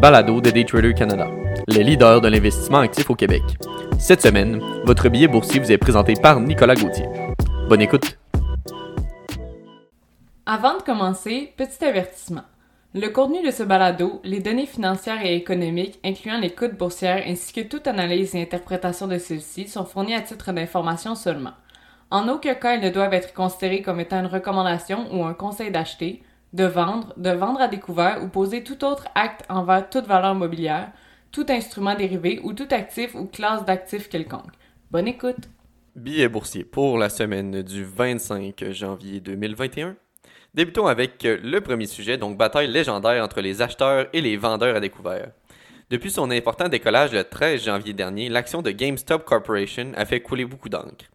balado de Daytrader Canada, le leader de l'investissement actif au Québec. Cette semaine, votre billet boursier vous est présenté par Nicolas Gauthier. Bonne écoute. Avant de commencer, petit avertissement. Le contenu de ce balado, les données financières et économiques, incluant les coûts boursières ainsi que toute analyse et interprétation de celles-ci, sont fournis à titre d'information seulement. En aucun cas, elles ne doivent être considérées comme étant une recommandation ou un conseil d'acheter, de vendre, de vendre à découvert ou poser tout autre acte envers toute valeur mobilière, tout instrument dérivé ou tout actif ou classe d'actifs quelconque. Bonne écoute! Billets boursiers pour la semaine du 25 janvier 2021. Débutons avec le premier sujet, donc bataille légendaire entre les acheteurs et les vendeurs à découvert. Depuis son important décollage le 13 janvier dernier, l'action de GameStop Corporation a fait couler beaucoup d'encre.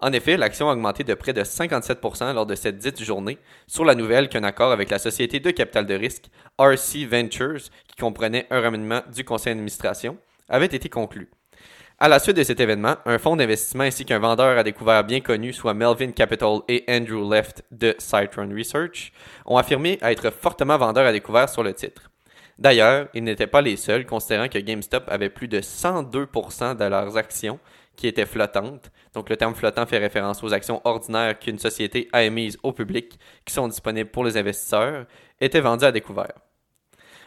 En effet, l'action a augmenté de près de 57% lors de cette dite journée sur la nouvelle qu'un accord avec la société de capital de risque RC Ventures, qui comprenait un remaniement du conseil d'administration, avait été conclu. À la suite de cet événement, un fonds d'investissement ainsi qu'un vendeur à découvert bien connu, soit Melvin Capital et Andrew Left de Citron Research, ont affirmé être fortement vendeurs à découvert sur le titre. D'ailleurs, ils n'étaient pas les seuls, considérant que GameStop avait plus de 102% de leurs actions qui étaient flottantes. Donc le terme flottant fait référence aux actions ordinaires qu'une société a émises au public, qui sont disponibles pour les investisseurs, étaient vendues à découvert.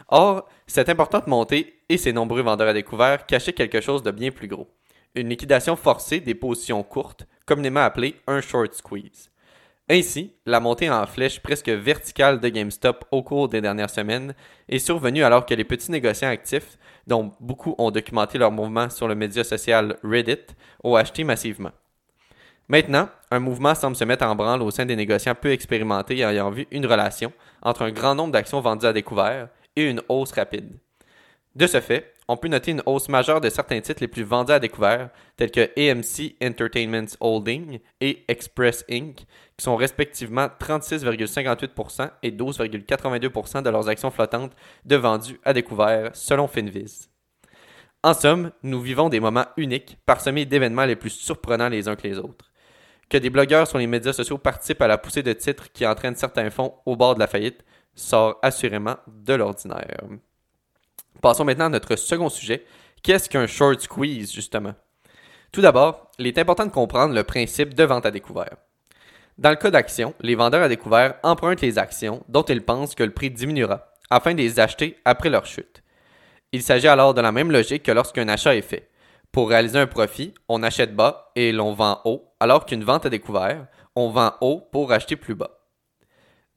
Or, cette importante montée et ses nombreux vendeurs à découvert cachaient quelque chose de bien plus gros. Une liquidation forcée des positions courtes, communément appelée un short squeeze. Ainsi, la montée en flèche presque verticale de GameStop au cours des dernières semaines est survenue alors que les petits négociants actifs, dont beaucoup ont documenté leur mouvement sur le média social Reddit, ont acheté massivement. Maintenant, un mouvement semble se mettre en branle au sein des négociants peu expérimentés ayant vu une relation entre un grand nombre d'actions vendues à découvert et une hausse rapide. De ce fait, on peut noter une hausse majeure de certains titres les plus vendus à découvert, tels que AMC Entertainment Holding et Express Inc., qui sont respectivement 36,58% et 12,82% de leurs actions flottantes de vendus à découvert, selon Finviz. En somme, nous vivons des moments uniques, parsemés d'événements les plus surprenants les uns que les autres. Que des blogueurs sur les médias sociaux participent à la poussée de titres qui entraînent certains fonds au bord de la faillite sort assurément de l'ordinaire. Passons maintenant à notre second sujet. Qu'est-ce qu'un short squeeze, justement? Tout d'abord, il est important de comprendre le principe de vente à découvert. Dans le cas d'actions, les vendeurs à découvert empruntent les actions dont ils pensent que le prix diminuera afin de les acheter après leur chute. Il s'agit alors de la même logique que lorsqu'un achat est fait. Pour réaliser un profit, on achète bas et l'on vend haut, alors qu'une vente à découvert, on vend haut pour acheter plus bas.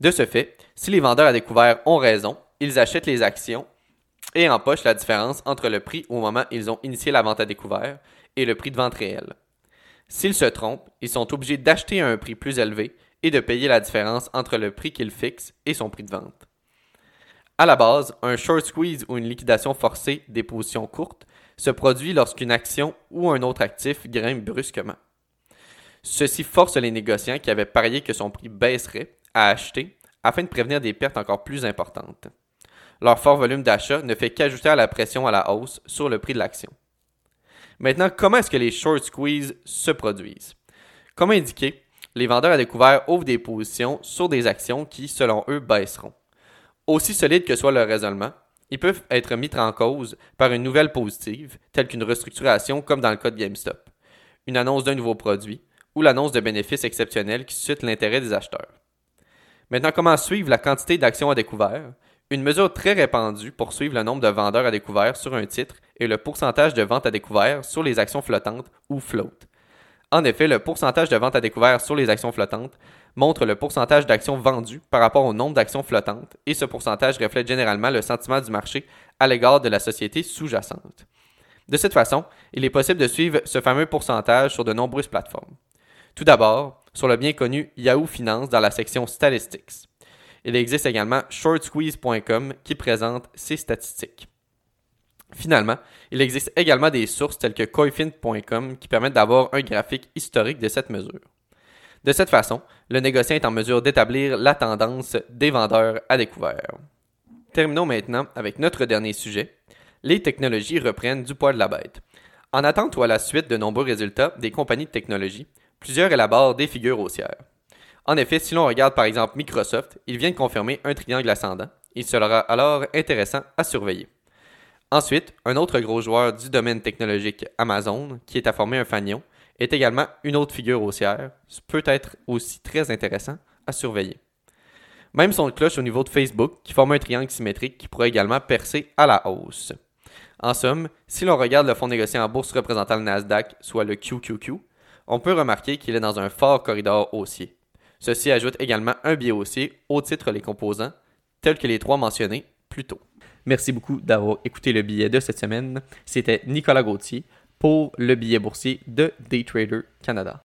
De ce fait, si les vendeurs à découvert ont raison, ils achètent les actions et empochent la différence entre le prix au moment où ils ont initié la vente à découvert et le prix de vente réel. S'ils se trompent, ils sont obligés d'acheter à un prix plus élevé et de payer la différence entre le prix qu'ils fixent et son prix de vente. À la base, un short squeeze ou une liquidation forcée des positions courtes se produit lorsqu'une action ou un autre actif grimpe brusquement. Ceci force les négociants qui avaient parié que son prix baisserait à acheter afin de prévenir des pertes encore plus importantes. Leur fort volume d'achat ne fait qu'ajouter à la pression à la hausse sur le prix de l'action. Maintenant, comment est-ce que les short squeeze se produisent? Comme indiqué, les vendeurs à découvert ouvrent des positions sur des actions qui, selon eux, baisseront. Aussi solide que soit leur raisonnement, ils peuvent être mis en cause par une nouvelle positive, telle qu'une restructuration comme dans le cas de GameStop, une annonce d'un nouveau produit ou l'annonce de bénéfices exceptionnels qui suscitent l'intérêt des acheteurs. Maintenant, comment suivre la quantité d'actions à découvert? Une mesure très répandue pour suivre le nombre de vendeurs à découvert sur un titre est le pourcentage de ventes à découvert sur les actions flottantes ou float. En effet, le pourcentage de ventes à découvert sur les actions flottantes montre le pourcentage d'actions vendues par rapport au nombre d'actions flottantes et ce pourcentage reflète généralement le sentiment du marché à l'égard de la société sous-jacente. De cette façon, il est possible de suivre ce fameux pourcentage sur de nombreuses plateformes. Tout d'abord, sur le bien connu Yahoo Finance dans la section Statistics. Il existe également shortsqueeze.com qui présente ces statistiques. Finalement, il existe également des sources telles que coifin.com qui permettent d'avoir un graphique historique de cette mesure. De cette façon, le négociant est en mesure d'établir la tendance des vendeurs à découvert. Terminons maintenant avec notre dernier sujet. Les technologies reprennent du poids de la bête. En attente ou à la suite de nombreux résultats des compagnies de technologie, plusieurs élaborent des figures haussières. En effet, si l'on regarde par exemple Microsoft, il vient de confirmer un triangle ascendant. Il sera alors intéressant à surveiller. Ensuite, un autre gros joueur du domaine technologique Amazon, qui est à former un fanion, est également une autre figure haussière, ce peut être aussi très intéressant à surveiller. Même son cloche au niveau de Facebook, qui forme un triangle symétrique qui pourrait également percer à la hausse. En somme, si l'on regarde le fonds négocié en bourse représentant le Nasdaq, soit le QQQ, on peut remarquer qu'il est dans un fort corridor haussier. Ceci ajoute également un biais haussier au titre les composants, tels que les trois mentionnés plus tôt. Merci beaucoup d'avoir écouté le billet de cette semaine. C'était Nicolas Gauthier pour le billet boursier de Daytrader Canada.